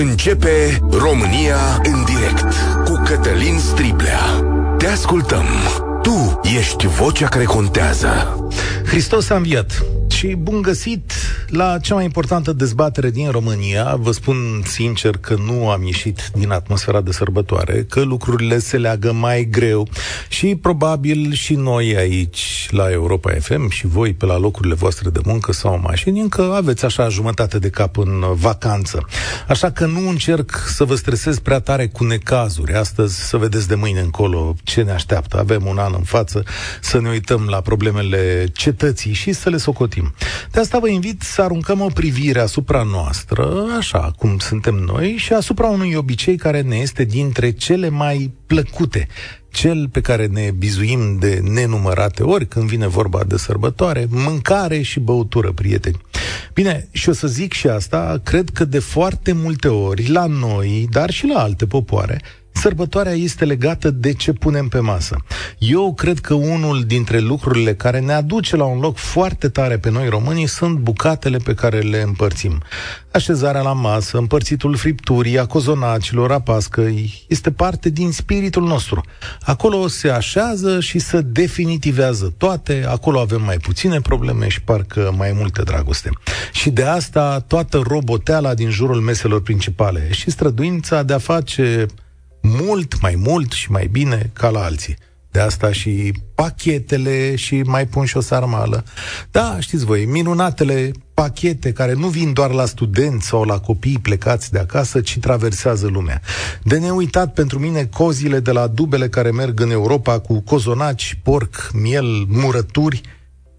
Începe România în direct cu Cătălin Striblea. Te ascultăm. Tu ești vocea care contează. Hristos a înviat și bun găsit la cea mai importantă dezbatere din România. Vă spun sincer că nu am ieșit din atmosfera de sărbătoare, că lucrurile se leagă mai greu și probabil și noi aici la Europa FM și voi pe la locurile voastre de muncă sau în mașini încă aveți așa jumătate de cap în vacanță. Așa că nu încerc să vă stresez prea tare cu necazuri. Astăzi să vedeți de mâine încolo ce ne așteaptă. Avem un an în față să ne uităm la problemele cetății și să le socotim. De asta vă invit să aruncăm o privire asupra noastră, așa cum suntem noi, și asupra unui obicei care ne este dintre cele mai plăcute, cel pe care ne bizuim de nenumărate ori când vine vorba de sărbătoare, mâncare și băutură, prieteni. Bine, și o să zic și asta, cred că de foarte multe ori, la noi, dar și la alte popoare, Sărbătoarea este legată de ce punem pe masă. Eu cred că unul dintre lucrurile care ne aduce la un loc foarte tare pe noi românii sunt bucatele pe care le împărțim. Așezarea la masă, împărțitul fripturii, a cozonacilor, a pascăi, este parte din spiritul nostru. Acolo se așează și se definitivează toate, acolo avem mai puține probleme și parcă mai multe dragoste. Și de asta toată roboteala din jurul meselor principale și străduința de a face mult mai mult și mai bine ca la alții. De asta și pachetele și mai pun și o sarmală. Da, știți voi, minunatele pachete care nu vin doar la studenți sau la copii plecați de acasă, ci traversează lumea. De neuitat pentru mine cozile de la dubele care merg în Europa cu cozonaci, porc, miel, murături,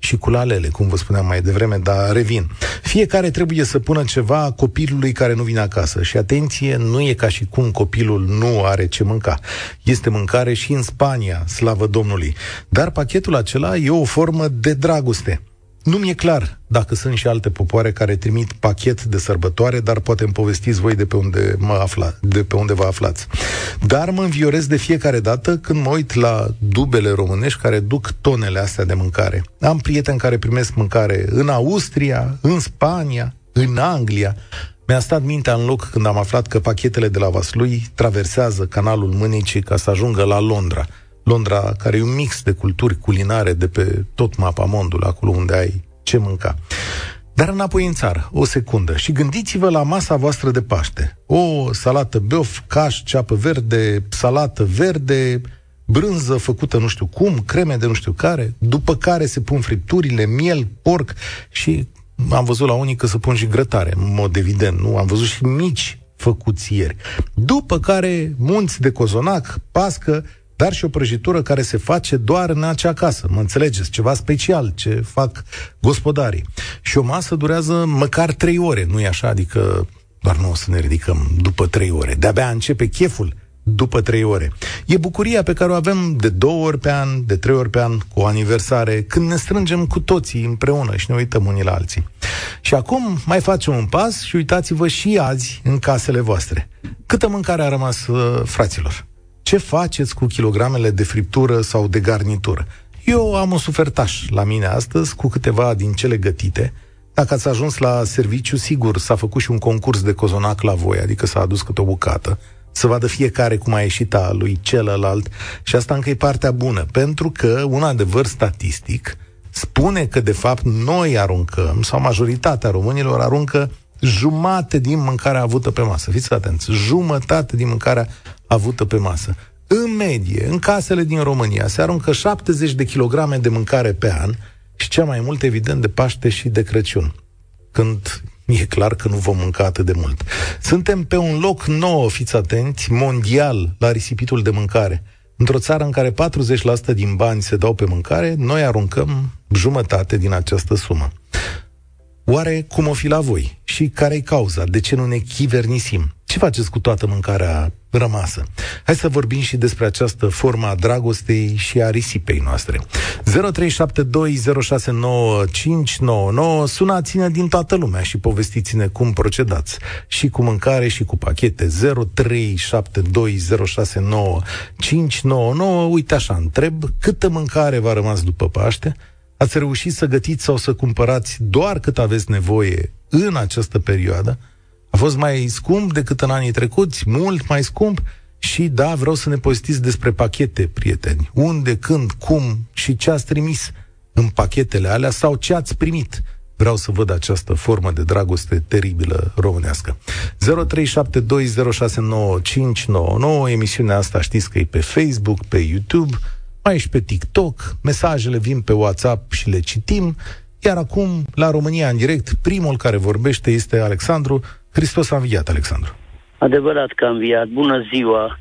și cu lalele, cum vă spuneam mai devreme, dar revin. Fiecare trebuie să pună ceva copilului care nu vine acasă. Și atenție, nu e ca și cum copilul nu are ce mânca. Este mâncare și în Spania, slavă Domnului. Dar pachetul acela e o formă de dragoste. Nu mi-e clar dacă sunt și alte popoare care trimit pachet de sărbătoare, dar poate îmi povestiți voi de pe unde, mă afla, de pe unde vă aflați. Dar mă înviorez de fiecare dată când mă uit la dubele românești care duc tonele astea de mâncare. Am prieteni care primesc mâncare în Austria, în Spania, în Anglia. Mi-a stat mintea în loc când am aflat că pachetele de la Vaslui traversează canalul Mânicii ca să ajungă la Londra. Londra, care e un mix de culturi culinare de pe tot mapa mondului, acolo unde ai ce mânca. Dar înapoi în țară, o secundă, și gândiți-vă la masa voastră de Paște. O salată beof, caș, ceapă verde, salată verde, brânză făcută nu știu cum, creme de nu știu care, după care se pun fripturile, miel, porc și am văzut la unii că se pun și grătare, în mod evident, nu? Am văzut și mici făcuți ieri. După care munți de cozonac, pască dar și o prăjitură care se face doar în acea casă. Mă înțelegeți? Ceva special ce fac gospodarii. Și o masă durează măcar trei ore, nu-i așa? Adică doar nu o să ne ridicăm după trei ore. De-abia începe cheful după trei ore. E bucuria pe care o avem de două ori pe an, de trei ori pe an, cu o aniversare, când ne strângem cu toții împreună și ne uităm unii la alții. Și acum mai facem un pas și uitați-vă și azi în casele voastre. Câtă mâncare a rămas, uh, fraților? Ce faceți cu kilogramele de friptură sau de garnitură? Eu am un sufertaș la mine astăzi cu câteva din cele gătite. Dacă ați ajuns la serviciu, sigur, s-a făcut și un concurs de cozonac la voi, adică s-a adus câte o bucată, să vadă fiecare cum a ieșit a lui celălalt și asta încă e partea bună, pentru că un adevăr statistic spune că de fapt noi aruncăm, sau majoritatea românilor aruncă jumate din mâncarea avută pe masă. Fiți atenți, jumătate din mâncarea avută pe masă. În medie, în casele din România, se aruncă 70 de kilograme de mâncare pe an și cea mai mult, evident, de Paște și de Crăciun. Când e clar că nu vom mânca atât de mult. Suntem pe un loc nou, fiți atenți, mondial, la risipitul de mâncare. Într-o țară în care 40% din bani se dau pe mâncare, noi aruncăm jumătate din această sumă. Oare cum o fi la voi? Și care e cauza? De ce nu ne chivernisim? Ce faceți cu toată mâncarea rămasă? Hai să vorbim și despre această formă a dragostei și a risipei noastre. 0372069599 Sunați-ne din toată lumea și povestiți-ne cum procedați. Și cu mâncare și cu pachete. 0372069599 Uite așa, întreb câtă mâncare v-a rămas după Paște? Ați reușit să gătiți sau să cumpărați doar cât aveți nevoie în această perioadă? A fost mai scump decât în anii trecuți, mult mai scump și da, vreau să ne povestiți despre pachete, prieteni. Unde, când, cum și ce ați trimis în pachetele alea sau ce ați primit. Vreau să văd această formă de dragoste teribilă românească. 0372069599 Emisiunea asta știți că e pe Facebook, pe YouTube, mai și pe TikTok. Mesajele vin pe WhatsApp și le citim. Iar acum, la România în direct, primul care vorbește este Alexandru. Hristos a înviat, Alexandru. Adevărat că a înviat. Bună ziua!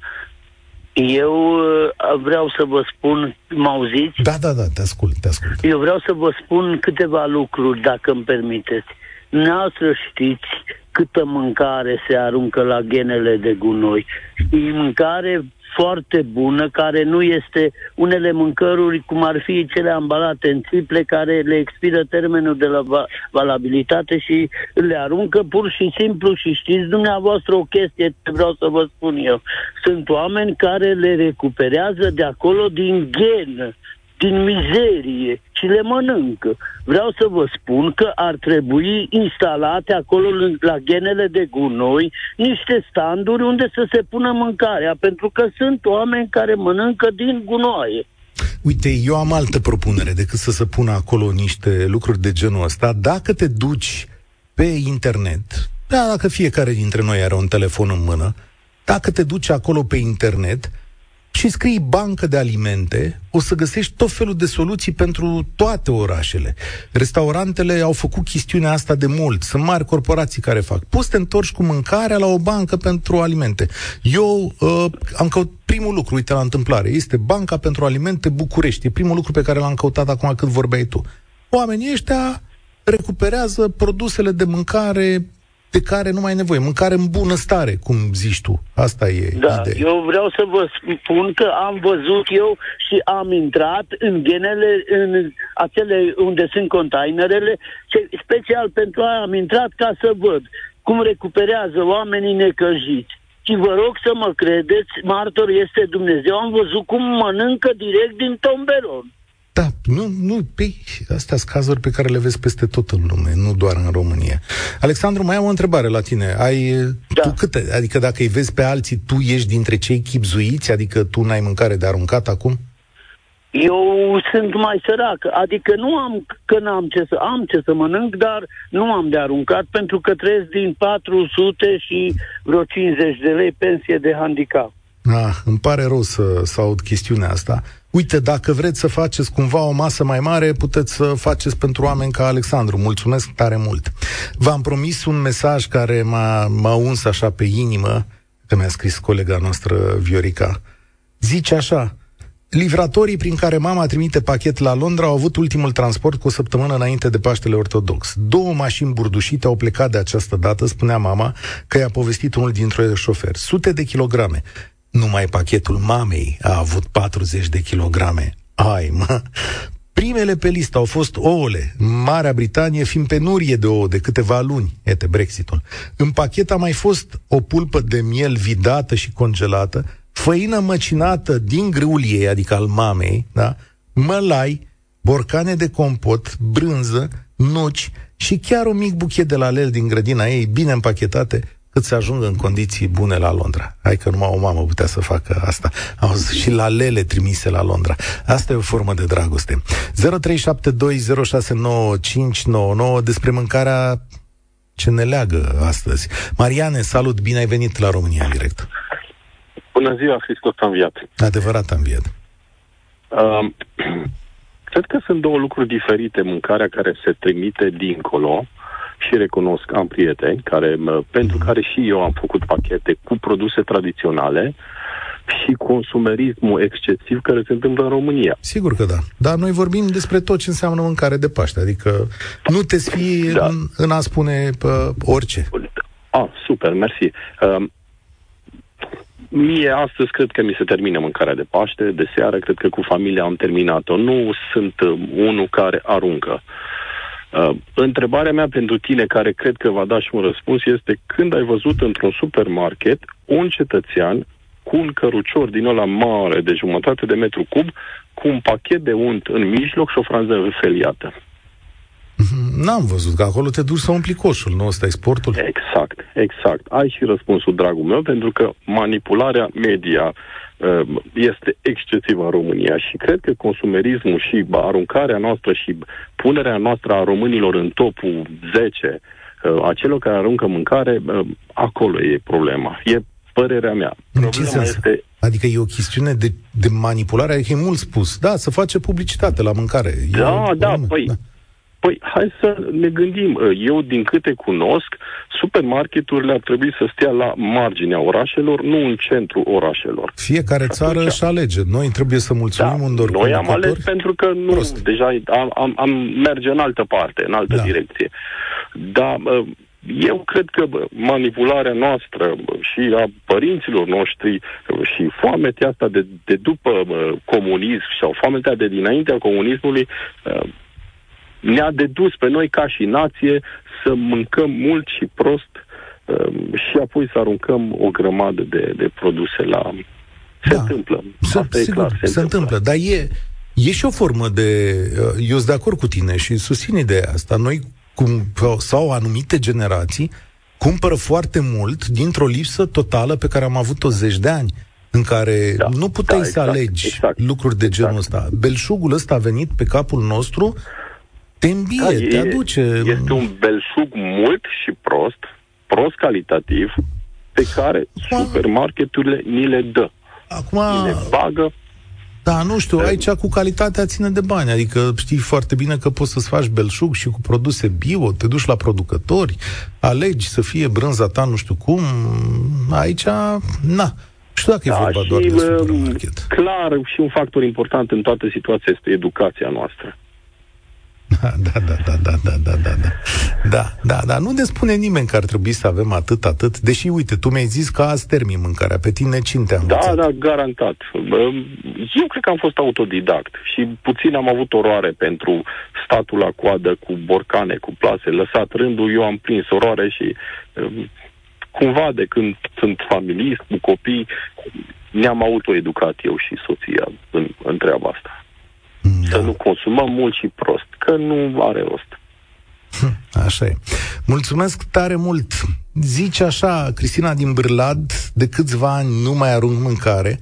Eu uh, vreau să vă spun, mă auziți? Da, da, da, te ascult, te ascult. Eu vreau să vă spun câteva lucruri, dacă îmi permiteți. Noastră știți câtă mâncare se aruncă la genele de gunoi. E mâncare foarte bună, care nu este unele mâncăruri, cum ar fi cele ambalate în țiple, care le expiră termenul de la valabilitate și le aruncă pur și simplu și știți dumneavoastră o chestie, vreau să vă spun eu. Sunt oameni care le recuperează de acolo din gen din mizerie și le mănâncă. Vreau să vă spun că ar trebui instalate acolo la genele de gunoi niște standuri unde să se pună mâncarea, pentru că sunt oameni care mănâncă din gunoaie. Uite, eu am altă propunere decât să se pună acolo niște lucruri de genul ăsta. Dacă te duci pe internet, da, dacă fiecare dintre noi are un telefon în mână, dacă te duci acolo pe internet, și scrii bancă de alimente, o să găsești tot felul de soluții pentru toate orașele. Restaurantele au făcut chestiunea asta de mult, sunt mari corporații care fac. Poți să te întorci cu mâncarea la o bancă pentru alimente. Eu uh, am căutat primul lucru, uite la întâmplare, este Banca pentru Alimente București. E primul lucru pe care l-am căutat acum cât vorbeai tu. Oamenii ăștia recuperează produsele de mâncare de care nu mai e nevoie. Mâncare în bună stare, cum zici tu. Asta e da, ideea. eu vreau să vă spun că am văzut eu și am intrat în genele, în acele unde sunt containerele, special pentru aia am intrat ca să văd cum recuperează oamenii necăjiți. Și vă rog să mă credeți, martor este Dumnezeu, am văzut cum mănâncă direct din tomberon. Da, nu, nu, pe, astea sunt cazuri pe care le vezi peste tot în lume, nu doar în România. Alexandru, mai am o întrebare la tine. Ai, da. tu câte, adică dacă îi vezi pe alții, tu ești dintre cei chipzuiți, adică tu n-ai mâncare de aruncat acum? Eu sunt mai sărac, adică nu am, că n-am ce să, am ce să mănânc, dar nu am de aruncat pentru că trăiesc din 400 și vreo 50 de lei pensie de handicap. Ah, îmi pare rău să, să aud chestiunea asta. Uite, dacă vreți să faceți cumva o masă mai mare, puteți să faceți pentru oameni ca Alexandru. Mulțumesc tare mult. V-am promis un mesaj care m-a, m-a uns așa pe inimă, că mi-a scris colega noastră Viorica. Zice așa, Livratorii prin care mama trimite pachet la Londra au avut ultimul transport cu o săptămână înainte de Paștele Ortodox. Două mașini burdușite au plecat de această dată, spunea mama, că i-a povestit unul dintre șoferi. Sute de kilograme. Numai pachetul mamei a avut 40 de kilograme. Ai, mă! Primele pe listă au fost ouăle, Marea Britanie fiind penurie de ouă de câteva luni, ete Brexitul. În pachet a mai fost o pulpă de miel vidată și congelată, făină măcinată din grâul ei, adică al mamei, da? mălai, borcane de compot, brânză, nuci și chiar un mic buchet de lalel din grădina ei, bine împachetate, cât să ajungă în condiții bune la Londra. Hai că numai o mamă putea să facă asta. Au și la lele trimise la Londra. Asta e o formă de dragoste. 0372069599 despre mâncarea ce ne leagă astăzi. Mariane, salut, bine ai venit la România în direct. Bună ziua, Hristos a înviat. Adevărat a înviat. Uh, cred că sunt două lucruri diferite. Mâncarea care se trimite dincolo și recunosc, am prieteni care, pentru mhm. care și eu am făcut pachete cu produse tradiționale și consumerismul excesiv care se întâmplă în România. Sigur că da. Dar noi vorbim despre tot ce înseamnă mâncare de Paște. Adică nu te sfii da. în, în a spune pă, orice. Ah, super, mersi. Uh, Mie astăzi cred că mi se termină mâncarea de Paște, de seară, cred că cu familia am terminat-o. Nu sunt uh, unul care aruncă. Uh, întrebarea mea pentru tine, care cred că va da și un răspuns, este când ai văzut într-un supermarket un cetățean cu un cărucior din ăla mare de jumătate de metru cub, cu un pachet de unt în mijloc și o franză feliată. Mhm. N-am văzut, că acolo te duci să umpli coșul, nu ăsta e sportul? Exact, exact. Ai și răspunsul, dragul meu, pentru că manipularea media uh, este excesivă în România și cred că consumerismul și aruncarea noastră și punerea noastră a românilor în topul 10 uh, a celor care aruncă mâncare, uh, acolo e problema. E părerea mea. În ce sens? Este... Adică e o chestiune de, de manipulare, adică e mult spus. Da, să face publicitate la mâncare. Da, da, păi, da. Păi, hai să ne gândim. Eu, din câte cunosc, supermarketurile ar trebui să stea la marginea orașelor, nu în centrul orașelor. Fiecare și țară își alege. Noi trebuie să mulțumim da, unor Noi am ales pentru că nu, Prost. deja am, am, am merge în altă parte, în altă da. direcție. Dar eu cred că manipularea noastră și a părinților noștri și foametea asta de, de după comunism sau foametea de dinaintea comunismului ne-a dedus pe noi ca și nație să mâncăm mult și prost um, și apoi să aruncăm o grămadă de, de produse la... Se da. întâmplă. Asta se, e clar. Se, se întâmplă. întâmplă. Dar e, e și o formă de... Uh, eu sunt de acord cu tine și susțin ideea asta. Noi, cum, sau anumite generații, cumpără foarte mult dintr-o lipsă totală pe care am avut-o zeci de ani în care da, nu puteai da, exact, să alegi exact, lucruri de genul exact. ăsta. Belșugul ăsta a venit pe capul nostru te îmbie, da, te aduce... Este un belșug mult și prost, prost calitativ, pe care Acum... supermarketurile ni le dă. Acum... Ni le bagă da, nu știu, aici cu calitatea ține de bani, adică știi foarte bine că poți să-ți faci belșug și cu produse bio, te duci la producători, alegi să fie brânza ta nu știu cum, aici, na, știu dacă da, e vorba doar de supermarket. Clar, și un factor important în toată situația este educația noastră. Da, da, da, da, da, da, da, da. Da, da, da. Nu ne spune nimeni că ar trebui să avem atât, atât. Deși, uite, tu mi-ai zis că azi termin mâncarea. Pe tine cine te-a Da, da, garantat. Eu cred că am fost autodidact și puțin am avut oroare pentru statul la coadă cu borcane, cu plase. Lăsat rândul, eu am prins oroare și cumva de când sunt familist cu copii, ne-am autoeducat eu și soția în, în treaba asta. Da. Să nu consumăm mult și prost, că nu are rost. Hm, așa e. Mulțumesc tare mult. Zice așa, Cristina din Bârlad, de câțiva ani nu mai arunc mâncare,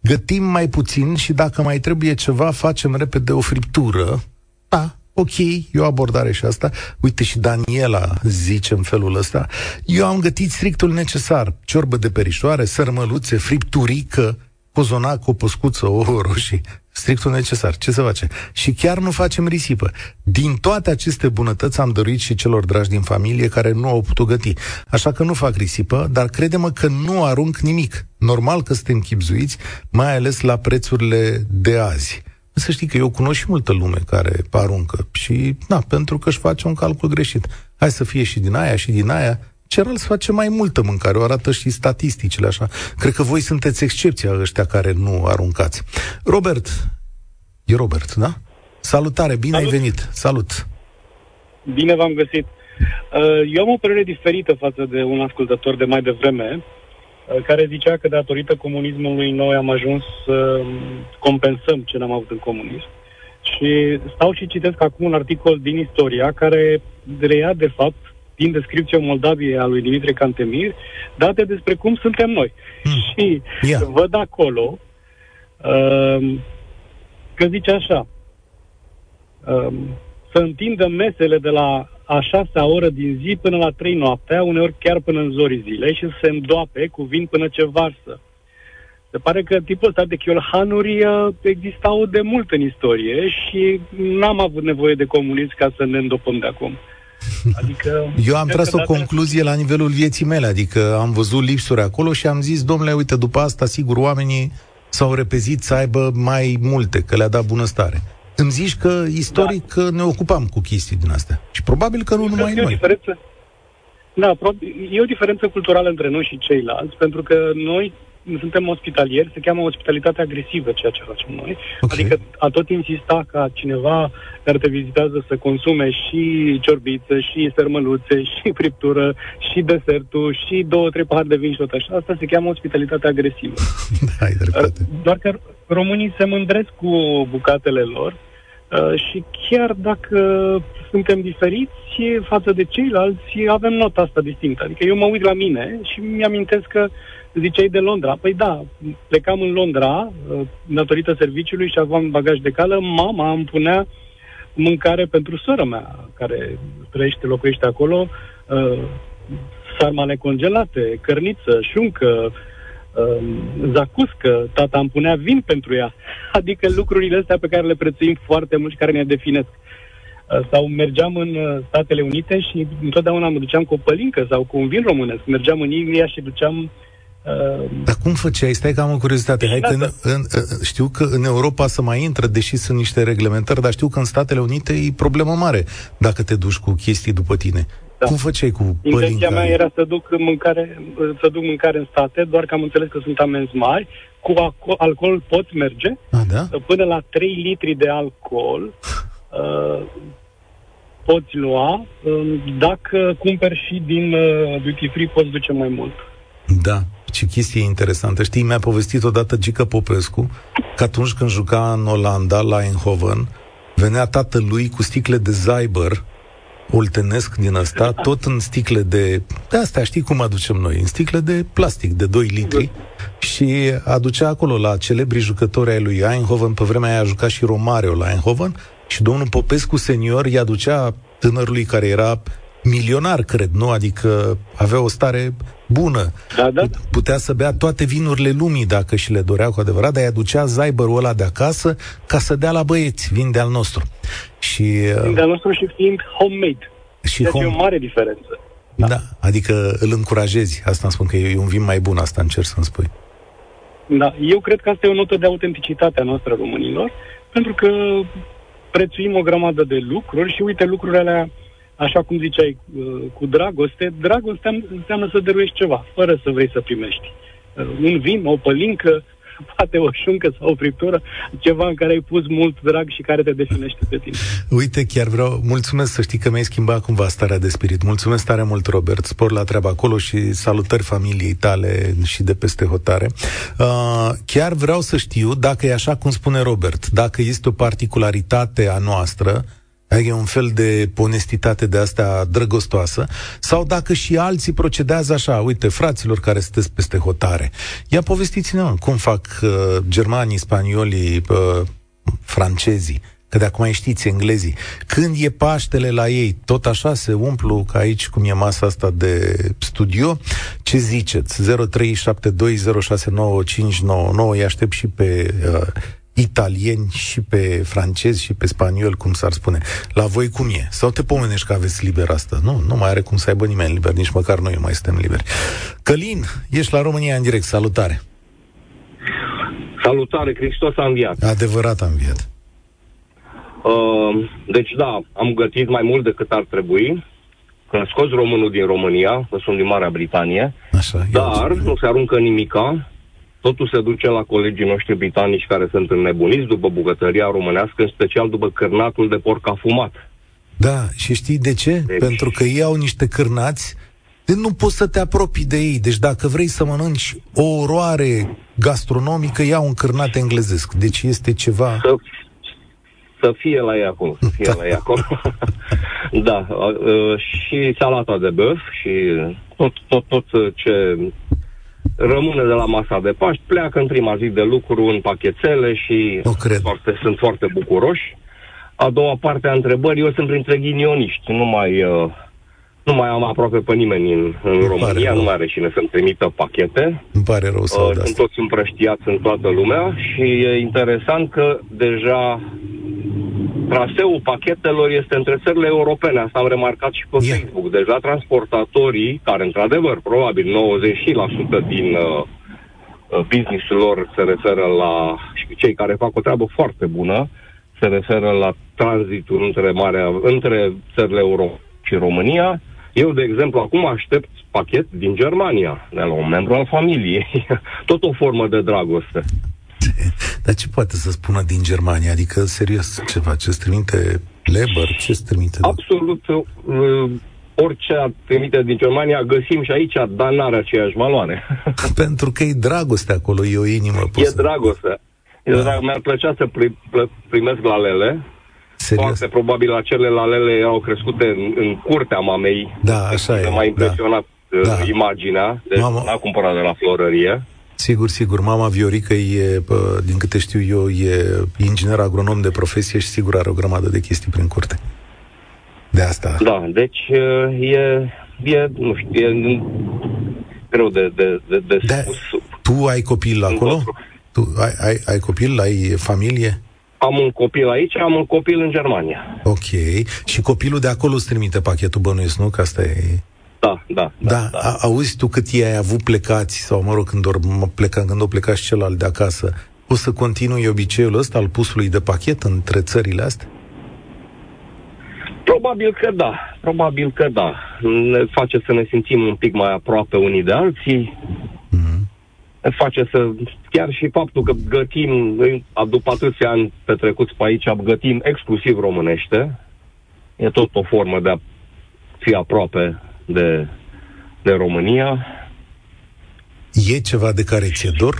gătim mai puțin și dacă mai trebuie ceva, facem repede o friptură. Da, ok, e o abordare și asta. Uite și Daniela zice în felul ăsta. Eu am gătit strictul necesar. Ciorbă de perișoare, sărmăluțe, fripturică, cozonac, o păscuță, o roșii strictul necesar. Ce să face? Și chiar nu facem risipă. Din toate aceste bunătăți am dorit și celor dragi din familie care nu au putut găti. Așa că nu fac risipă, dar crede-mă că nu arunc nimic. Normal că suntem chipzuiți, mai ales la prețurile de azi. Să știi că eu cunosc și multă lume care aruncă și, na, pentru că își face un calcul greșit. Hai să fie și din aia și din aia, Celălalt face mai multă mâncare, o arată și statisticile așa. Cred că voi sunteți excepția ăștia care nu aruncați. Robert, e Robert, da? Salutare, bine Salut. ai venit. Salut. Bine v-am găsit. Uh, eu am o părere diferită față de un ascultător de mai devreme, uh, care zicea că datorită comunismului noi am ajuns să compensăm ce n-am avut în comunism. Și stau și citesc acum un articol din istoria care reia, de fapt, din descripția Moldaviei a lui Dimitrie Cantemir, date despre cum suntem noi. Hmm. Și yeah. văd acolo uh, că zice așa, uh, să întindă mesele de la a șasea oră din zi până la trei noaptea, uneori chiar până în zorii zilei și să se îndoape cu vin până ce varsă. Se pare că tipul ăsta de chiolhanuri uh, existau de mult în istorie și n-am avut nevoie de comunism ca să ne îndopăm de acum. Adică, Eu am tras o concluzie la nivelul vieții mele, adică am văzut lipsuri acolo și am zis, domnule, uite, după asta, sigur, oamenii s-au repezit să aibă mai multe, că le-a dat bunăstare. Îmi zici că istoric da. ne ocupam cu chestii din astea. Și probabil că nu Cred numai că noi. Diferență, da, e o diferență culturală între noi și ceilalți, pentru că noi suntem ospitalieri, se cheamă ospitalitate agresivă ceea ce facem noi. Okay. Adică a tot insista ca cineva care te vizitează să consume și ciorbiță, și sărmăluțe, și friptură, și desertul, și două, trei pahari de vin și tot așa. Asta se cheamă ospitalitate agresivă. da, ai dreptate. Doar că românii se mândresc cu bucatele lor, Uh, și chiar dacă suntem diferiți față de ceilalți, avem nota asta distinctă. Adică eu mă uit la mine și mi-amintesc că ziceai de Londra. Păi da, plecam în Londra, uh, datorită serviciului și aveam bagaj de cală, mama îmi punea mâncare pentru sora mea, care trăiește, locuiește acolo, uh, sarmale congelate, cărniță, șuncă, uh, zacuscă, tata îmi punea vin pentru ea. Adică lucrurile astea pe care le prețuim foarte mult și care ne definesc. Uh, sau mergeam în uh, Statele Unite și întotdeauna mă duceam cu o pălincă sau cu un vin românesc. Mergeam în Inglia și duceam Uh, Dar cum făceai? Stai că am o curiozitate. Hai că în, în, știu că în Europa să mai intră, deși sunt niște reglementări, dar știu că în Statele Unite e problemă mare dacă te duci cu chestii după tine. Da. Cum făceai cu pălinca? Intenția mea era să duc mâncare, să duc mâncare în state, doar că am înțeles că sunt amenzi mari. Cu alcool pot merge. A, da? Până la 3 litri de alcool uh, poți lua. Uh, dacă cumperi și din uh, duty free, poți duce mai mult. Da, ce chestie interesantă. Știi, mi-a povestit odată Gică Popescu că atunci când juca în Olanda, la Eindhoven, venea tatălui cu sticle de Zyber, oltenesc din asta, tot în sticle de... De astea, știi cum aducem noi? În sticle de plastic, de 2 litri. Și aducea acolo la celebrii jucători ai lui Eindhoven, pe vremea aia a jucat și Romario la Eindhoven, și domnul Popescu senior i aducea tânărului care era milionar, cred, nu? Adică avea o stare bună. Da, da. Putea să bea toate vinurile lumii dacă și le dorea cu adevărat, dar i aducea zaibărul ăla de acasă ca să dea la băieți, vin de al nostru. Și, uh, vin de al nostru și fiind homemade. Și deci home... e o mare diferență. Da. da, adică îl încurajezi. Asta îmi spun că e un vin mai bun, asta încerc să-mi spui. Da, eu cred că asta e o notă de autenticitate a noastră românilor, pentru că prețuim o grămadă de lucruri și uite lucrurile alea așa cum ziceai, uh, cu dragoste, dragoste înseamnă să dăruiești ceva, fără să vrei să primești. Uh, un vin, o pălincă, poate o șuncă sau o friptură, ceva în care ai pus mult drag și care te definește pe tine. Uite, chiar vreau, mulțumesc să știi că mi-ai schimbat cumva starea de spirit. Mulțumesc tare mult, Robert, spor la treaba acolo și salutări familiei tale și de peste hotare. Uh, chiar vreau să știu dacă e așa cum spune Robert, dacă este o particularitate a noastră, Adică e un fel de onestitate de asta drăgostoasă, sau dacă și alții procedează așa, uite, fraților care sunteți peste hotare, ia povestiți-ne cum fac uh, germanii, spaniolii, uh, francezii, că de acum știți englezii, când e Paștele la ei, tot așa se umplu ca aici cum e masa asta de studio. Ce ziceți? 0372069599 îi aștept și pe uh, italieni și pe francezi și pe spanioli, cum s-ar spune. La voi cum e? Sau te pomenești că aveți liber asta? Nu, nu mai are cum să aibă nimeni liber, nici măcar noi mai suntem liberi. Călin, ești la România în direct, salutare! Salutare, Hristos a înviat! Adevărat a înviat! Uh, deci da, am gătit mai mult decât ar trebui. Când scoți românul din România, că sunt din Marea Britanie, Așa, dar nu se aruncă nimica, totul se duce la colegii noștri britanici care sunt înnebuniți după bucătăria românească, în special după cârnatul de porc afumat. Da, și știi de ce? Deci... Pentru că ei au niște cârnați de nu poți să te apropii de ei. Deci dacă vrei să mănânci o oroare gastronomică, ia un cârnat englezesc. Deci este ceva... Să, să fie la ei acolo, să fie da. la ei acolo. da, uh, și salata de băf și tot, tot, tot ce rămâne de la masa de Paști, pleacă în prima zi de lucru în pachetele și o cred. Foarte, sunt foarte bucuroși. A doua parte a întrebării, eu sunt printre ghinioniști, nu mai, uh, nu mai am aproape pe nimeni în, în România, nu mai are cine să-mi trimită pachete. Îmi pare rău să uh, Sunt toți împrăștiați în toată lumea și e interesant că deja traseul pachetelor este între țările europene. Asta am remarcat și pe yeah. Facebook. Deja transportatorii, care într-adevăr, probabil 90% din uh, uh, business-ul lor se referă la, și cei care fac o treabă foarte bună, se referă la tranzitul între, Marea, între țările Euro și România. Eu, de exemplu, acum aștept pachet din Germania, de la un membru al familiei. Tot o formă de dragoste. Dar ce poate să spună din Germania? Adică, serios, ceva, ce trimite Leber, ce trimite? Absolut, uh, orice a trimite din Germania găsim și aici, dar n-are aceeași valoare. Pentru că e dragoste acolo, e o inimă pusă. E dragoste. Da. Mi-ar plăcea să pri, primesc lalele Serios? Foarte probabil acele lalele erau crescute în, în curtea mamei. Da, așa e. M-a impresionat da. da. imaginea, deci Mama... n-a cumpărat de la florărie. Sigur, sigur. Mama Viorică e, din câte știu eu, e inginer agronom de profesie și sigur are o grămadă de chestii prin curte. De asta. Da, deci e, e nu știu, e greu de, de, de, de, de spus. Tu ai copil acolo? Tu ai, ai, ai copil? Ai familie? Am un copil aici, am un copil în Germania. Ok. Și copilul de acolo îți trimite pachetul bănuiesc, nu? Că asta e... Da, da. Da, da, da. auzi tu cât ei ai avut plecați, sau mă rog, când, or, pleca, când o pleca și celălalt de acasă, o să continui obiceiul ăsta al pusului de pachet între țările astea? Probabil că da, probabil că da. Ne face să ne simțim un pic mai aproape unii de alții. Mm-hmm. Ne face să, chiar și faptul că gătim, după atâția ani petrecuți pe aici, gătim exclusiv românește. E tot o formă de a fi aproape de, de România. E ceva de care ți-e dor?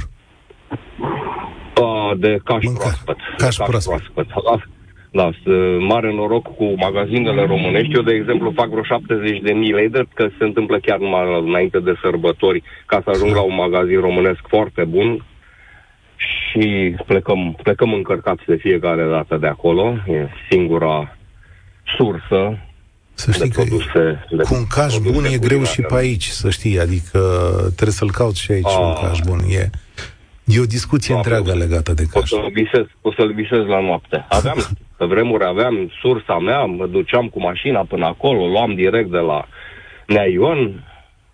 A, de caș Mânca. proaspăt. Caș, caș proaspăt. proaspăt. Da, mare noroc cu magazinele românești. Eu, de exemplu, fac vreo 70 de mii lei, drept că se întâmplă chiar numai înainte de sărbători, ca să ajung la un magazin românesc foarte bun și plecăm, plecăm încărcați de fiecare dată de acolo. E singura sursă să știi că produse, cu un caș bun e greu și pe aici, să știi, adică trebuie să-l cauți și aici A, un caș bun. E, e o discuție întreagă legată de caș. O să-l visez, o să-l visez la noapte. Aveam, pe vremuri aveam sursa mea, mă duceam cu mașina până acolo, luam direct de la Nea Ion,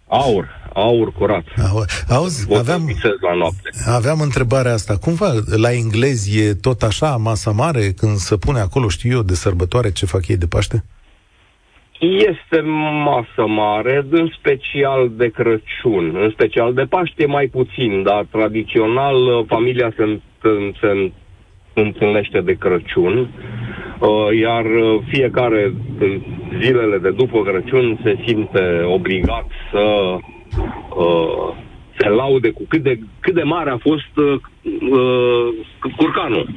aur, aur curat. Auzi, aveam, la noapte. aveam întrebarea asta. Cumva, la englezi e tot așa, masa mare, când se pune acolo, știu eu, de sărbătoare, ce fac ei de Paște? Este masă mare, în special de Crăciun. În special de Paște mai puțin, dar tradițional uh, familia se, se întâlnește de Crăciun, uh, iar uh, fiecare zilele de după Crăciun se simte obligat să se laude cu cât de, cât de mare a fost uh, curcanul.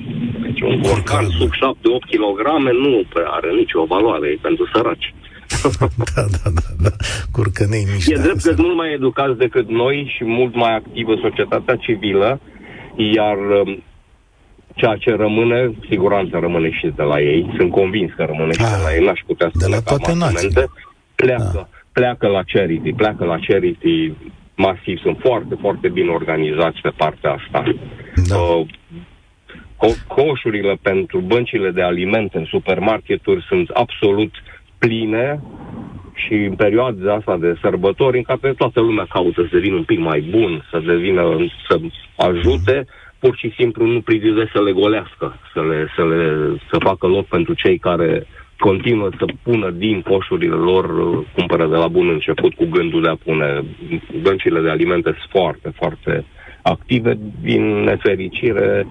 Deci un curcan sub 7-8 kg nu are nicio valoare pentru săraci. da, da, da, da. Curcănei mici. E drept că mult mai educați decât noi și mult mai activă societatea civilă, iar um, ceea ce rămâne, siguranță rămâne și de la ei. Sunt convins că rămâne și de la ei. N-aș putea spune de la toate națiile. Pleacă, da. pleacă la charity, pleacă la charity masiv. Sunt foarte, foarte bine organizați pe partea asta. Da. Uh, co- coșurile pentru băncile de alimente în supermarketuri sunt absolut pline și în perioada asta de sărbători în care toată lumea caută să devină un pic mai bun, să devină, să ajute, pur și simplu nu privize să le golească, să, le, să, le, să facă loc pentru cei care continuă să pună din coșurile lor, cumpără de la bun început cu gândul de a pune băncile de alimente foarte, foarte active. Din nefericire,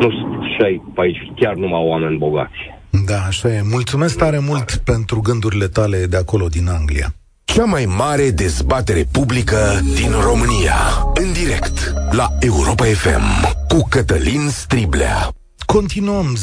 nu și aici chiar numai oameni bogați. Da, așa e. Mulțumesc tare mult pentru gândurile tale de acolo, din Anglia. Cea mai mare dezbatere publică din România. În direct la Europa FM cu Cătălin Striblea. Continuăm 0372069599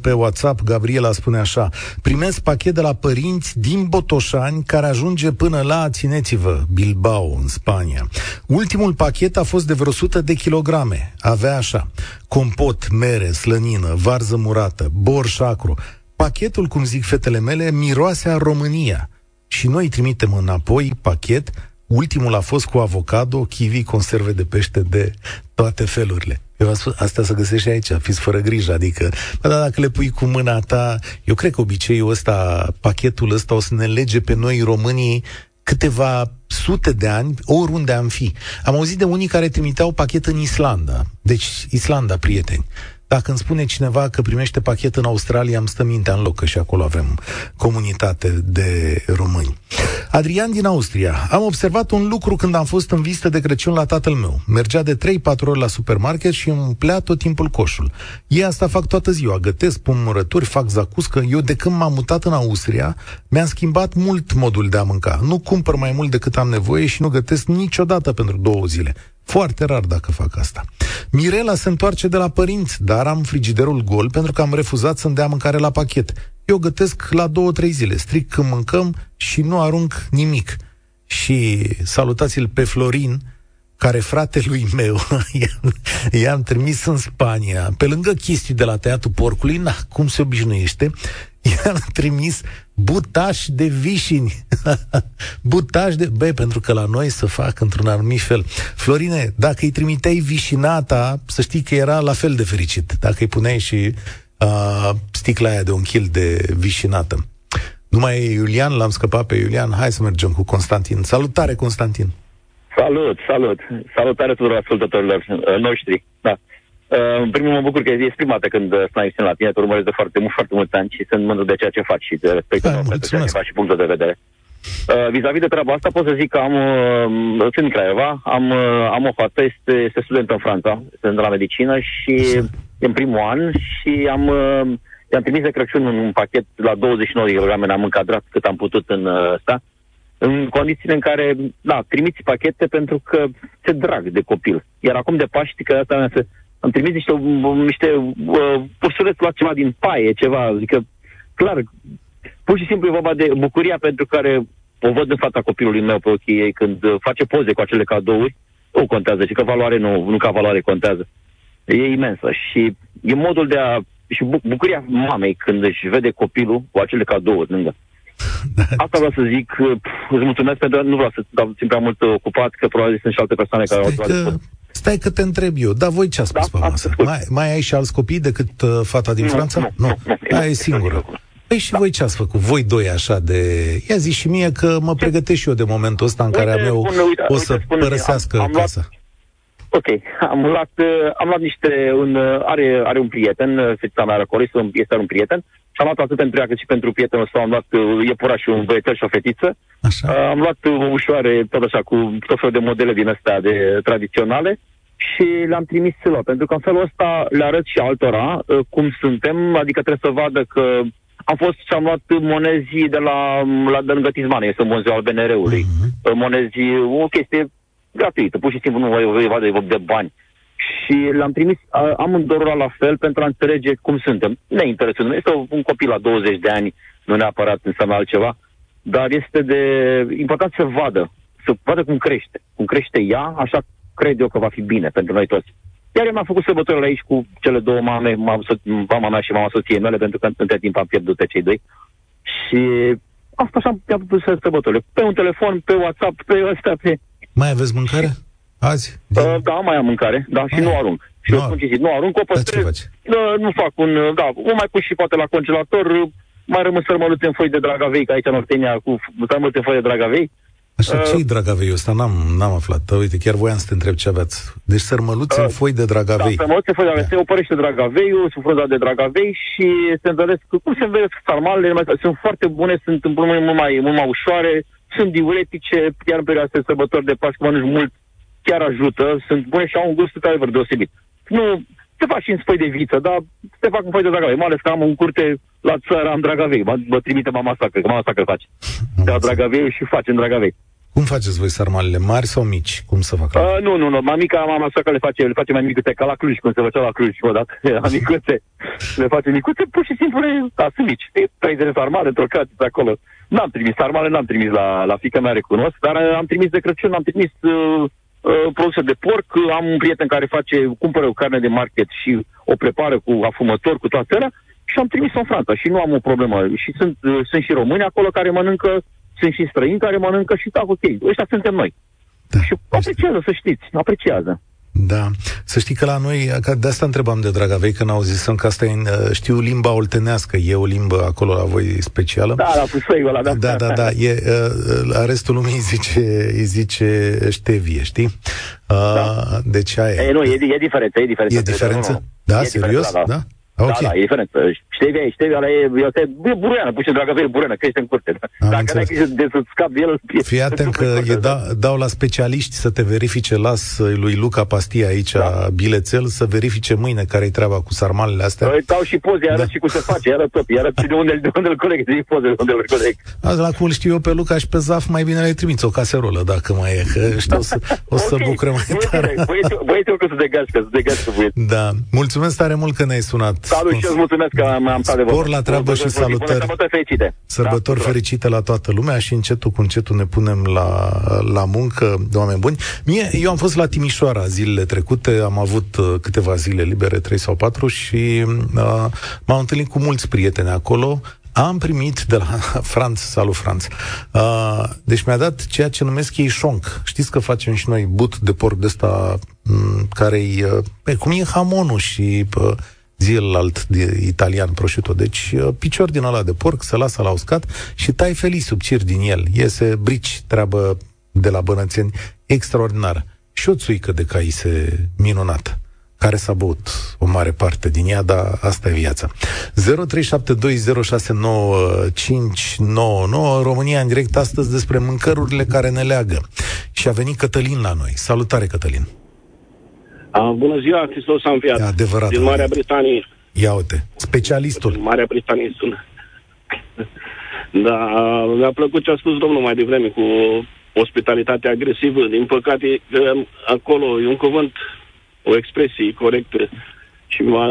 pe WhatsApp. Gabriela spune așa: Primesc pachet de la părinți din Botoșani care ajunge până la, țineți-vă, Bilbao, în Spania. Ultimul pachet a fost de vreo 100 de kilograme. Avea așa: compot, mere, slănină, varză murată, borș acru. Pachetul, cum zic fetele mele, miroase a România. Și noi trimitem înapoi pachet Ultimul a fost cu avocado, kiwi, conserve de pește de toate felurile. Eu v-am spus, asta să găsești aici, fiți fără grijă, adică, bă, da, dacă le pui cu mâna ta, eu cred că obiceiul ăsta, pachetul ăsta o să ne lege pe noi românii câteva sute de ani, oriunde am fi. Am auzit de unii care trimiteau pachet în Islanda. Deci, Islanda, prieteni. Dacă îmi spune cineva că primește pachet în Australia, îmi stă mintea în loc, că și acolo avem comunitate de români. Adrian din Austria. Am observat un lucru când am fost în vizită de Crăciun la tatăl meu. Mergea de 3-4 ori la supermarket și îmi umplea tot timpul coșul. Ei asta fac toată ziua. Gătesc, pun murături, fac zacuscă. Eu de când m-am mutat în Austria, mi-am schimbat mult modul de a mânca. Nu cumpăr mai mult decât am nevoie și nu gătesc niciodată pentru două zile Foarte rar dacă fac asta. Mirela se întoarce de la părinți, dar am frigiderul gol pentru că am refuzat să-mi dea mâncare la pachet. Eu gătesc la două, trei zile, strict când mâncăm și nu arunc nimic. Și salutați-l pe Florin, care fratelui meu i-am trimis în Spania, pe lângă chestii de la tăiatul porcului, na, cum se obișnuiește, i-am trimis butaș de vișini. butaș de... Băi, pentru că la noi să fac într-un anumit fel. Florine, dacă îi trimiteai vișinata, să știi că era la fel de fericit. Dacă îi puneai și uh, sticla aia de un kil de vișinată. Numai Iulian, l-am scăpat pe Iulian. Hai să mergem cu Constantin. Salutare, Constantin! Salut, salut! Salutare tuturor ascultătorilor uh, noștri. Da. Uh, în primul mă bucur că e prima dată când uh, sunt aici la tine, te urmăresc de foarte, mult, foarte mulți ani și sunt mândru de ceea ce faci și de respect pentru ceea ce faci și punctul de vedere. Uh, vis-a-vis de treaba asta pot să zic că am, uh, sunt din Craiova, am, uh, am o fată, este, este student în Franța, sunt de la medicină și e în primul an și am, uh, i-am trimis de Crăciun un pachet la 29 de kg, am încadrat cât am putut în uh, ăsta, în condițiile în care, da, trimiți pachete pentru că se drag de copil. Iar acum de Paști, că asta se, am trimis niște, niște uh, ursuleți la ceva din paie, ceva, adică, clar, pur și simplu e vorba de bucuria pentru care o văd în fața copilului meu pe ochii ei când uh, face poze cu acele cadouri, nu contează, și că valoare nu, nu ca valoare contează. E imensă și e modul de a... și bucuria mamei când își vede copilul cu acele cadouri lângă. Da. Asta vreau să zic, îți mulțumesc pentru că nu vreau să dau timp prea mult ocupat, că probabil sunt și alte persoane Stai care că... au Stai că te întreb eu, dar voi ce a spus da, pe masă? Mai, mai ai și alți copii decât uh, fata din nu, Franța? Nu, nu, nu, nu, Aia e singură. Păi și voi ce ați făcut? Voi doi așa de... Ia zi și mie că mă pregătesc și eu de momentul ăsta în care a meu uite, uite, o să uite, părăsească am, am casa. Luat, Ok, am luat, uh, am luat niște, un, uh, are, are un prieten, uh, fetița mea acolo, este un, este un prieten, și am luat atât pentru ea cât și pentru prietenul ăsta, am luat iepuraș și un băiețel și o fetiță. Așa. Am luat ușoare, tot așa, cu tot felul de modele din astea de tradiționale și le-am trimis lor, pentru că în felul ăsta le arăt și altora cum suntem, adică trebuie să vadă că am fost și am luat monezi de la, la de lângă Tizmane, este un muzeu al BNR-ului. Uh-huh. Monezi, o chestie gratuită, pur și simplu nu e vorba de, de bani. Și le-am trimis amândorul la fel pentru a înțelege cum suntem. Ne interesează, este un copil la 20 de ani, nu neapărat înseamnă altceva, dar este de important să vadă, să vadă cum crește. Cum crește ea, așa cred eu că va fi bine pentru noi toți. Iar eu m-am făcut sărbătorile aici cu cele două mame, mama mea și mama soției mele, pentru că între timp am pierdut pe cei doi. Și asta așa am făcut sărbătorile. Pe un telefon, pe WhatsApp, pe ăsta, pe mai aveți mâncare? Azi? Uh, da, mai am mâncare, da, și nu arunc. Și nu, eu spun ce zic, nu arunc, o păstrez. Uh, nu fac un, uh, da, o mai pus și poate la congelator, uh, mai rămân sărmăluțe în foi de dragavei, că aici în Ortenia cu sărmăluțe în foi de dragavei. Așa, uh, ce-i dragaveiul ăsta? N-am, n-am aflat. Uite, chiar voiam să te întreb ce aveți. Deci sărmăluțe uh, în foi de dragavei. Da, sărmăluțe în foi de dragavei. Da. Se opărește dragaveiul, sub frunza de dragavei și se învălesc, cum se învălesc sarmalele, sunt foarte bune, sunt mult mai, mult mai ușoare, sunt diuretice, chiar în perioada de sărbători de Paști, mănânci mult, chiar ajută, sunt bune și au un gust într-adevăr deosebit. Nu, te faci și în spăi de viță, dar te fac în spăi de dragavei, mai ales că am un curte la țară, am dragavei, mă, mă trimite mama sa, că mama sa că face. De la dragavei și face în dragavei. Cum faceți voi sarmalele, mari sau mici? Cum să fac? Uh, nu, nu, nu. Mamica, mama sa că le face, le face mai micuțe, ca la Cluj, cum se făcea la Cluj odată. La micuțe. Le face micuțe, pur și simplu, da, sunt mici. 30 de sarmale într-o acolo. N-am trimis sarmale, n-am trimis la, la fica mea, recunosc, dar uh, am trimis de Crăciun, am trimis uh, uh, produse de porc, am un prieten care face, cumpără o carne de market și o prepară cu afumător, cu toate alea, și am trimis în Franța și nu am o problemă. Și sunt, uh, sunt și români acolo care mănâncă, sunt și străini care mănâncă și da, ok, ăștia suntem noi. Da, și apreciază, să știți, apreciază. Da. Să știi că la noi, că de asta întrebam de Dragavei, că n-au zis că asta e, uh, știu limba oltenească, e o limbă acolo la voi specială. Da, la pusoi, ăla, da. Da, da, da, e, uh, la restul lumii îi zice, îi zice ștevie, știi? Uh, da. Deci aia e. Nu, e, e diferență, e diferență. E diferență? Da, e serios? Diferență, da, da. Da? Okay. Da, da, e diferent. Ștevia e ștevia, e, e, e buruiană, pui și dragăvel buruiană, crește în curte. Am Dacă n-ai grijă de să scapi de el... Fii atent că e da, dau la specialiști să te verifice, las lui Luca Pastia aici da. bilețel, să verifice mâine care-i treaba cu sarmalele astea. Îi dau și poze, arăt da. și cum se face, arăt tot, arăt și de unde, de unde îl coleg, de poze de unde îl coleg. Azi, la cum îl știu eu pe Luca și pe Zaf, mai bine le trimiți o caserolă, dacă mai e, că știu, o să, o să okay. bucure mai tare. Băieți, că să te gașcă, să te gașcă, Da, mulțumesc tare mult că ne-ai sunat. Salut și mulțumesc că am stat de Spor la treabă și salutări. Sărbători fericite. Sărbători da, fericite la toată lumea și încetul cu încetul ne punem la, la muncă, oameni buni. Mie, eu am fost la Timișoara zilele trecute, am avut uh, câteva zile libere, trei sau patru, și uh, m-am întâlnit cu mulți prieteni acolo. Am primit de la Franț, salut Franț, uh, deci mi-a dat ceea ce numesc ei șonc. Știți că facem și noi but de porc de ăsta mm, care-i, uh, cum e hamonul și uh, alt de italian prosciutto. Deci uh, picior din ăla de porc, se lasă la uscat și tai felii subțiri din el. Iese brici, treabă de la bănățeni extraordinară. Și o țuică de caise minunată care s-a băut o mare parte din ea, dar asta e viața. 0372069599 România în direct astăzi despre mâncărurile care ne leagă. Și a venit Cătălin la noi. Salutare, Cătălin! A, bună ziua, Hristos a înviat. E adevărat. Din Marea Britanie. Ia uite, specialistul. Din Marea Britanie sună. Da, mi-a plăcut ce a spus domnul mai devreme cu ospitalitate agresivă. Din păcate, acolo e un cuvânt, o expresie corectă. Și mă,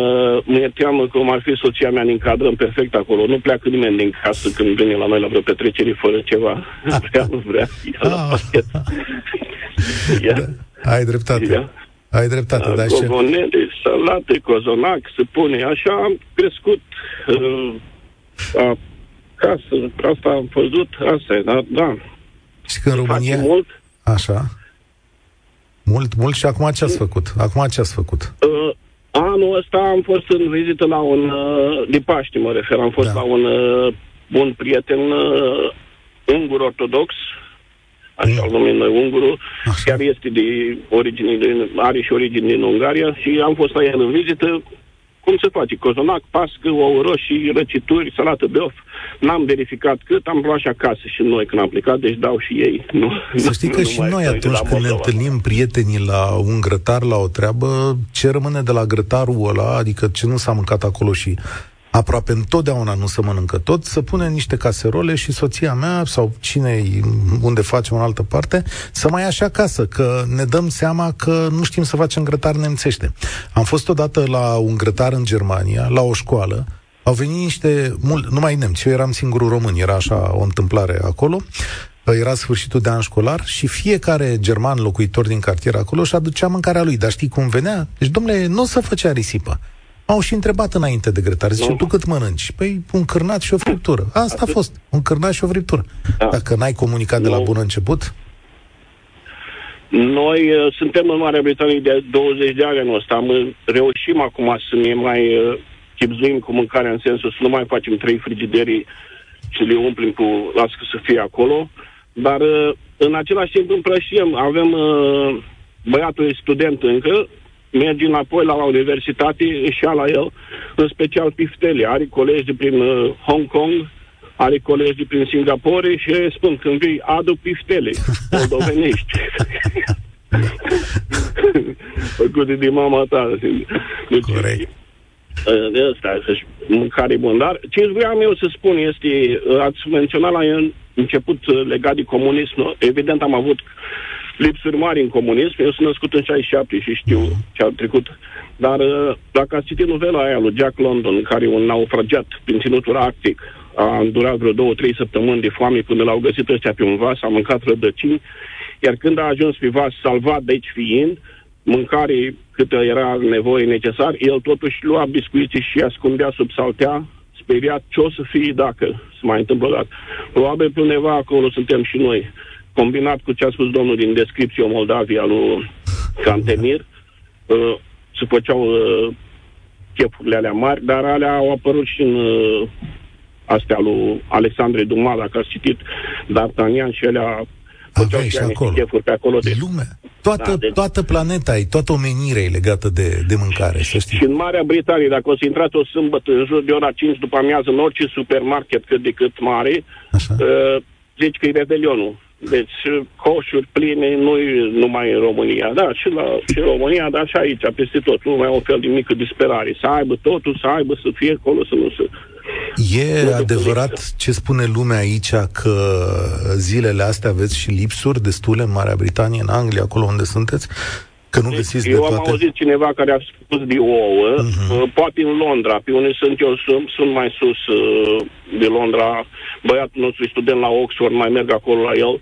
mi-e teamă că cum ar fi soția mea, ne încadrăm perfect acolo. Nu pleacă nimeni din casă când vine la noi la vreo petrecere fără ceva. Nu vrea, nu vrea. Ia la ah. Ia. Da, ai dreptate. Ia. Ai dreptate, dar și... salate, cozonac, se pune. Așa am crescut uh, acasă. Asta am văzut, asta e, da, da. Și că în România... Mult. Așa. Mult, mult și acum ce ați făcut? Acum ce ați făcut? Uh, anul ăsta am fost în vizită la un... Uh, de Paște mă refer, am fost da. la un uh, bun prieten uh, ungur ortodox, așa îl numim noi ungurul, așa. chiar este de origine, de, are și origine din Ungaria și am fost la el în vizită, cum se face, cozonac, pască, ouă roșii, răcituri, salată de of. N-am verificat cât, am luat și acasă și noi când am plecat, deci dau și ei. Nu, Să știi că și noi atunci când ne întâlnim prietenii la un grătar, la o treabă, ce rămâne de la grătarul ăla, adică ce nu s-a mâncat acolo și aproape întotdeauna nu se mănâncă tot, să pune niște caserole și soția mea sau cine unde facem în altă parte, să mai ia și acasă, că ne dăm seama că nu știm să facem grătar nemțește. Am fost odată la un grătar în Germania, la o școală, au venit niște, mult, numai nemți, eu eram singurul român, era așa o întâmplare acolo, era sfârșitul de an școlar și fiecare german locuitor din cartier acolo și aducea mâncarea lui. Dar știi cum venea? Deci, domnule, nu o să făcea risipă. Au și întrebat înainte de grătar. Zice, tu cât mănânci? Păi un cârnat și o friptură. Asta a fost. Un cârnat și o friptură. Da. Dacă n-ai comunicat de la bun început? Noi uh, suntem în Marea Britanie de 20 de ani anul ăsta. Am uh, reușim acum să ne mai uh, chipzuim cu mâncarea în sensul să nu mai facem trei frigideri și le umplem cu las să fie acolo. Dar uh, în același timp împrășiem. Avem uh, băiatul student încă, mergi înapoi la, la universitate, își ia la el, în special piftele. Are colegi de prin uh, Hong Kong, are colegi de prin Singapore și îi spun, când vii, adu piftele, moldovenești. Făcute de mama ta. Deci, Corect. Uh, de asta, mâncare bun. Dar ce vreau eu să spun este, uh, ați menționat la început uh, legat de comunism, evident am avut lipsuri mari în comunism. Eu sunt născut în 67 și știu uh-huh. ce a trecut. Dar uh, dacă ați citit novela aia lui Jack London, care un naufragiat prin ținutul arctic, a durat vreo două, trei săptămâni de foame până l-au găsit ăștia pe un vas, a mâncat rădăcini, iar când a ajuns pe vas, salvat de aici fiind, mâncare cât era nevoie necesar, el totuși lua biscuiții și ascundea sub saltea, speriat ce o să fie dacă se mai întâmplă dat. Probabil pe undeva acolo suntem și noi combinat cu ce a spus domnul din descripție Moldavia lui Cantemir, uh, se făceau uh, chefurile alea mari, dar alea au apărut și în uh, astea lui Alexandre Duma, dacă ați citit D'Artagnan și alea făceau și, și acolo. chefuri pe acolo. De... Lume. Toată, da, deci... toată planeta e, toată omenirea e legată de, de mâncare, să știi. Și în Marea Britanie, dacă o să intrați o sâmbătă în jur de ora 5 după amiază în orice supermarket cât de cât mare, Așa. Uh, zici că e revelionul. Deci coșuri pline nu numai în România, da, și, la, și în România, dar și aici, peste tot. Nu mai e un fel de mică disperare. Să aibă totul, să aibă, să fie acolo, să nu se... E nu adevărat ce spune lumea aici că zilele astea aveți și lipsuri destule în Marea Britanie, în Anglia, acolo unde sunteți? Că nu găsiți eu de toate? am auzit cineva care a spus de ouă, uh-huh. poate în Londra, pe unde sunt eu, sunt, sunt mai sus uh, de Londra, băiatul nostru e student la Oxford, mai merg acolo la el.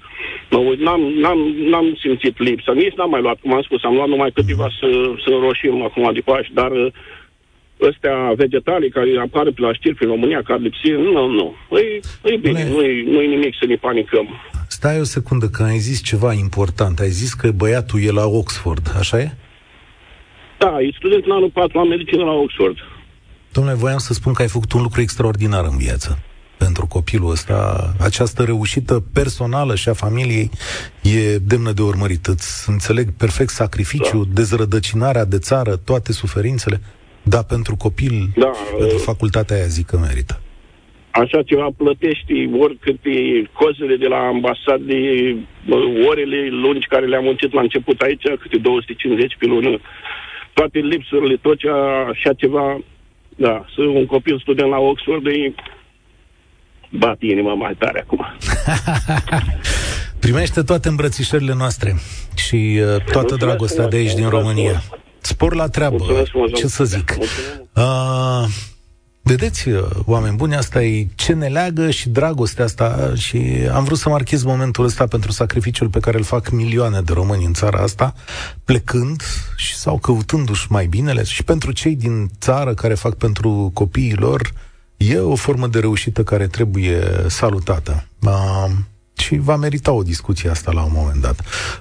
Mă uit, n-am, n-am, n-am simțit lipsa, nici n-am mai luat, cum am spus, am luat numai câteva uh-huh. să, să înroșim acum de pași, dar uh, ăstea vegetale care apar pe la știri prin România, care lipsi, nu, nu. E, e bine, nu-i, nu-i nimic să ne panicăm. Stai o secundă, că ai zis ceva important. Ai zis că băiatul e la Oxford, așa e? Da, e student în anul 4 la medicină la Oxford. Domnule, voiam să spun că ai făcut un lucru extraordinar în viață pentru copilul ăsta. Această reușită personală și a familiei e demnă de urmărit. Îți înțeleg perfect sacrificiu, da. dezrădăcinarea de țară, toate suferințele, dar pentru copil, da, pentru facultatea aia zic că merită așa ceva plătești oricât e cozele de la ambasade, orele lungi care le-am muncit la început aici, câte 250 pe lună, toate lipsurile, tot ce așa ceva, da, să un copil student la Oxford e bat inima mai tare acum. Primește toate îmbrățișările noastre și uh, toată Mulțumesc dragostea de aici din România. Spor la treabă, Mulțumesc, ce să zic. Uh, Vedeți, uh, oameni buni, asta e ce ne leagă și dragostea asta și am vrut să marchez momentul ăsta pentru sacrificiul pe care îl fac milioane de români în țara asta, plecând și sau căutându-și mai binele și pentru cei din țară care fac pentru copiii lor, e o formă de reușită care trebuie salutată. Uh, și va merita o discuție asta la un moment dat.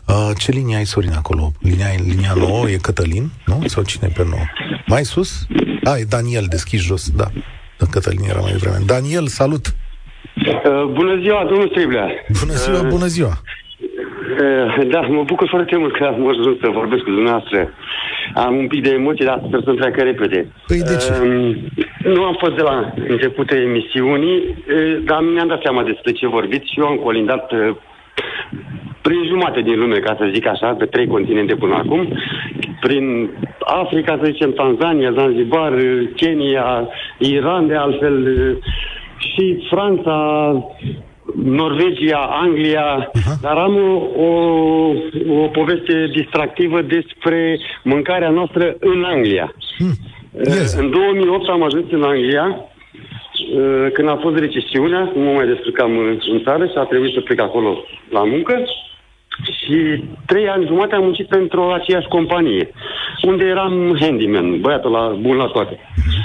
Uh, ce linie ai, Sorin, acolo? Linia, linia nouă e Cătălin, nu? Sau cine pe nouă? Mai sus? A, e Daniel, deschis jos, da. Cătălin era mai vreme. Daniel, salut! Uh, bună ziua, domnul Striblea! Bună ziua, uh, bună ziua! Uh, da, mă bucur foarte mult că am ajuns să vorbesc cu dumneavoastră. Am un pic de emoție, dar sper să-mi treacă repede. Păi de ce? Uh, nu am fost de la începutul emisiunii, uh, dar mi-am dat seama despre ce vorbiți și eu am colindat uh, prin jumate din lume, ca să zic așa, pe trei continente până acum, prin Africa, să zicem, Tanzania, Zanzibar, Kenya, Iran, de altfel, și Franța, Norvegia, Anglia, uh-huh. dar am o, o, o poveste distractivă despre mâncarea noastră în Anglia. Hmm. Yes. În 2008 am ajuns în Anglia, uh, când a fost recesiunea, nu mă mai descurcam în țară și a trebuit să plec acolo la muncă. Și trei ani jumate am muncit pentru aceeași companie, unde eram handyman, băiatul la, bun la toate.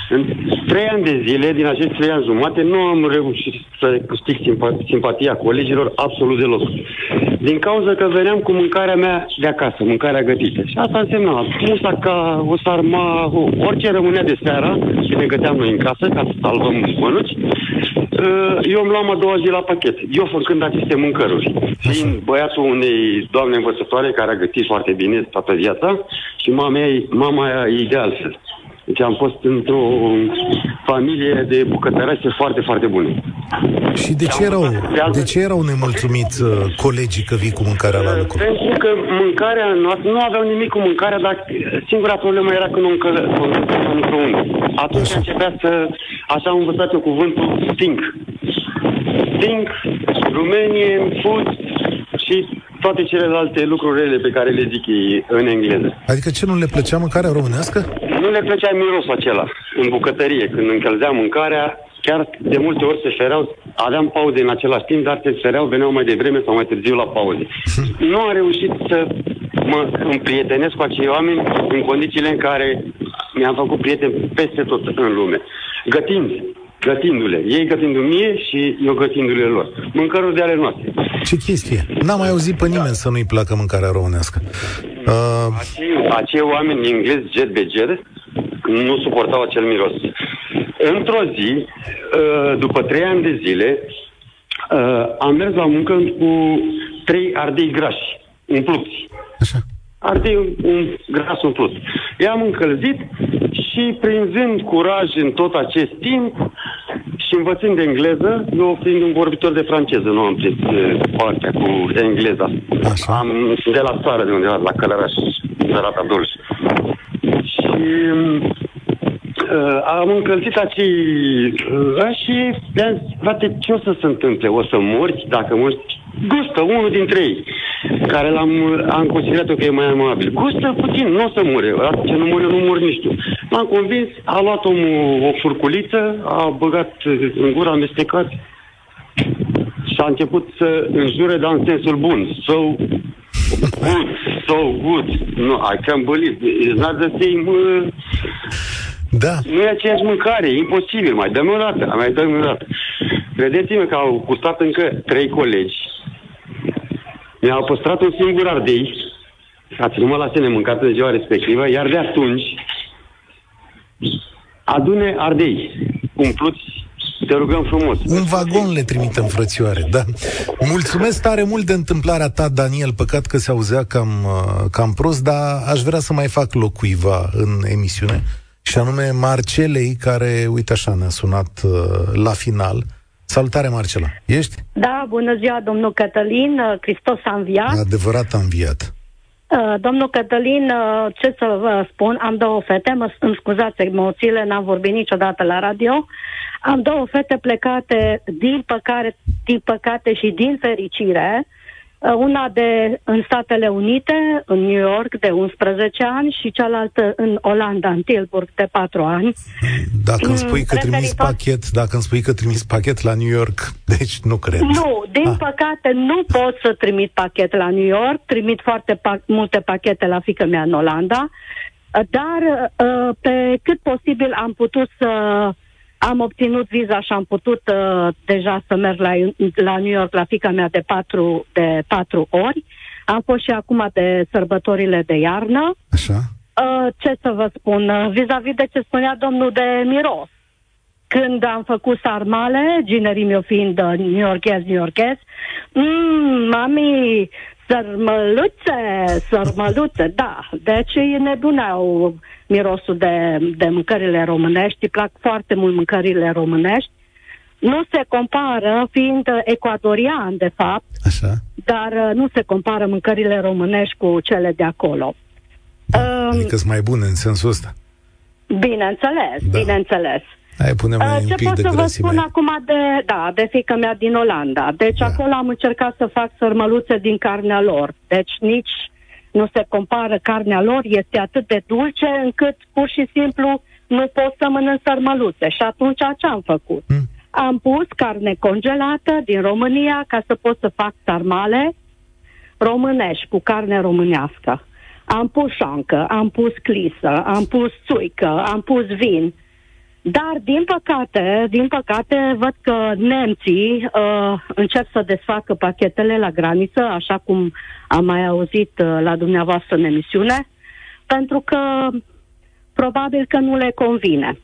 În trei ani de zile, din acești trei ani jumate, nu am reușit să câștig simpa- simpatia colegilor absolut deloc. Din cauza că veneam cu mâncarea mea de acasă, mâncarea gătită. Și asta însemna musaca, o sarma, orice rămânea de seara, și ne găteam noi în casă ca să salvăm mănuci, uh, eu îmi luam a doua zi la pachet. Eu făcând aceste mâncăruri. Fiind băiatul unei doamne învățătoare care a gătit foarte bine toată viața și mama ei, mama ei de altfel. Deci am fost într-o familie de bucătărease foarte, foarte bună. Și de ce erau, de ce erau nemulțumiți uh, colegii că vii cu mâncarea la lucru? Pentru că mâncarea noastră, nu aveau nimic cu mâncarea, dar singura problemă era că nu încălzeam în microunde. Atunci așa. începea să, așa am învățat eu cuvântul stink. Stink, România, food și toate celelalte lucruri rele pe care le zic ei în engleză. Adică ce nu le plăcea mâncarea românească? Nu le plăcea mirosul acela în bucătărie. Când încălzeam mâncarea, chiar de multe ori se fereau, aveam pauze în același timp, dar se fereau, veneau mai devreme sau mai târziu la pauze. nu am reușit să mă împrietenesc cu acei oameni în condițiile în care mi-am făcut prieteni peste tot în lume. Gătind, gătindu-le. Ei gătindu mie și eu gătindu-le lor. Mâncăruri de ale noastre. Ce chestie? N-am mai auzit pe nimeni să nu-i placă mâncarea românească. Uh... Acei, acei oameni englezi jet de jet nu suportau acel miros. Într-o zi, uh, după trei ani de zile, uh, am mers la muncă cu trei ardei grași, umpluți. Așa. ardei un gras umplut. I-am încălzit și prinzând curaj în tot acest timp și învățând engleză, eu fiind un vorbitor de franceză, nu am prins partea cu engleza. Așa. Am de la țară, de undeva, la Călăraș, Sărata Dulce. Și uh, am încălzit acei uh, și i-am zis, frate, ce o să se întâmple? O să morți dacă morți? Gustă, unul dintre ei, care l-am am considerat că e mai amabil. Gustă puțin, nu o să mure. Ce nu mure, nu mor nici tu. M-am convins, a luat omul o furculiță, a băgat în gură, amestecat și a început să înjure, dar în sensul bun. So good, so good. No, I can't believe. It's not the same... Uh... Da. Nu e aceeași mâncare, e imposibil. Mai dăm o dată, mai dăm o dată. Credeți-mă că au gustat încă trei colegi mi-au păstrat un singur ardei, a ținut la sine mâncat în ziua respectivă, iar de atunci adune ardei umpluți te rugăm frumos. Un vagon le trimitem, frățioare, da. Mulțumesc tare mult de întâmplarea ta, Daniel. Păcat că se auzea cam, uh, cam prost, dar aș vrea să mai fac loc cuiva în emisiune. Și anume Marcelei, care, uite așa, ne-a sunat uh, la final. Salutare, Marcela. Ești? Da, bună ziua, domnul Cătălin. Uh, Hristos a înviat. Adevărat a înviat. Uh, domnul Cătălin, uh, ce să vă spun, am două fete, mă, îmi scuzați emoțiile, n-am vorbit niciodată la radio. Am două fete plecate, din păcate, din păcate și din fericire, uh, Uh, una de în Statele Unite, în New York, de 11 ani și cealaltă în Olanda, în Tilburg, de 4 ani. Dacă îmi spui că trimis pachet, dacă îmi spui că trimis pachet la New York, deci nu cred. Nu, din ah. păcate nu pot să trimit pachet la New York, trimit foarte pa- multe pachete la fică mea în Olanda, uh, dar uh, pe cât posibil am putut să am obținut viza și am putut uh, deja să merg la, la New York la fica mea de patru, de patru ori. Am fost și acum de sărbătorile de iarnă. Așa. Uh, ce să vă spun, uh, vis-a-vis de ce spunea domnul de miros. Când am făcut sarmale, ginerii meu fiind uh, new yorkez, new yorkez, mmm, mami, sărmăluțe, sărmăluțe, da. Deci nebuneau mirosul de, de mâncările românești, îi plac foarte mult mâncările românești. Nu se compară, fiind ecuadorian, de fapt, Așa. dar uh, nu se compară mâncările românești cu cele de acolo. Da, um, adică sunt mai bune în sensul ăsta. Bineînțeles, da. bineînțeles. Hai, pune mai uh, Ce pic pot de să vă spun acum de, da, de fică mea din Olanda. Deci da. acolo am încercat să fac sărmăluțe din carnea lor. Deci nici nu se compară carnea lor, este atât de dulce încât pur și simplu nu pot să mănânc sărmăluțe. Și atunci ce am făcut? Mm. Am pus carne congelată din România ca să pot să fac sarmale românești cu carne românească. Am pus șancă, am pus clisă, am pus țuică, am pus vin. Dar, din păcate, din păcate, văd că nemții uh, încep să desfacă pachetele la graniță, așa cum am mai auzit uh, la dumneavoastră în emisiune, pentru că probabil că nu le convine.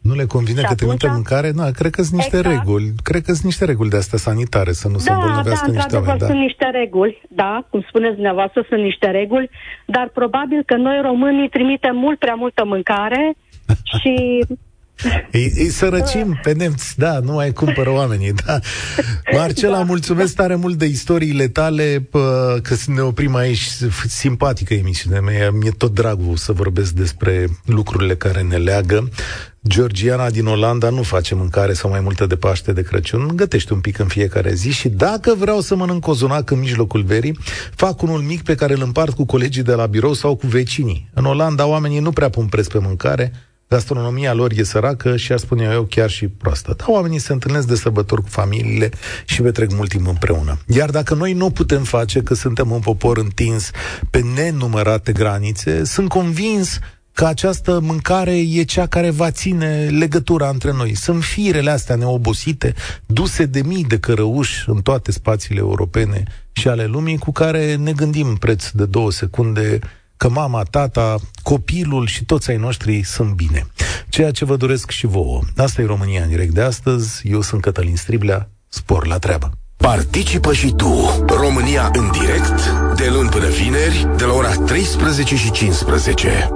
Nu le convine și că trimite mâncare? Nu, cred că sunt niște exact. reguli. Cred că sunt niște reguli de astea sanitare, să nu da, se îmbolnăvească da, niște oameni. Da, sunt niște reguli, da, cum spuneți dumneavoastră, sunt niște reguli, dar probabil că noi românii trimitem mult prea multă mâncare și îi, îi sărăcim pe nemți, da, nu mai cumpără oamenii, da. Marcela, da. mulțumesc tare mult de istoriile tale, că ne oprim aici, simpatică emisiune mea, mi-e tot dragul să vorbesc despre lucrurile care ne leagă. Georgiana din Olanda nu face mâncare sau mai multă de Paște de Crăciun, gătește un pic în fiecare zi și dacă vreau să mănânc cozonac în mijlocul verii, fac unul mic pe care îl împart cu colegii de la birou sau cu vecinii. În Olanda oamenii nu prea pun preț pe mâncare, gastronomia lor e săracă și, aș spune eu, chiar și proastă. Dar oamenii se întâlnesc de sărbători cu familiile și petrec mult timp împreună. Iar dacă noi nu putem face, că suntem un popor întins pe nenumărate granițe, sunt convins că această mâncare e cea care va ține legătura între noi. Sunt firele astea neobosite, duse de mii de cărăuși în toate spațiile europene și ale lumii, cu care ne gândim preț de două secunde că mama, tata, copilul și toți ai noștri sunt bine. Ceea ce vă doresc și vouă. Asta e România în direct de astăzi. Eu sunt Cătălin Striblea. Spor la treabă. Participă și tu. România în direct, de luni până vineri, Vineri, de la ora 13 și 15.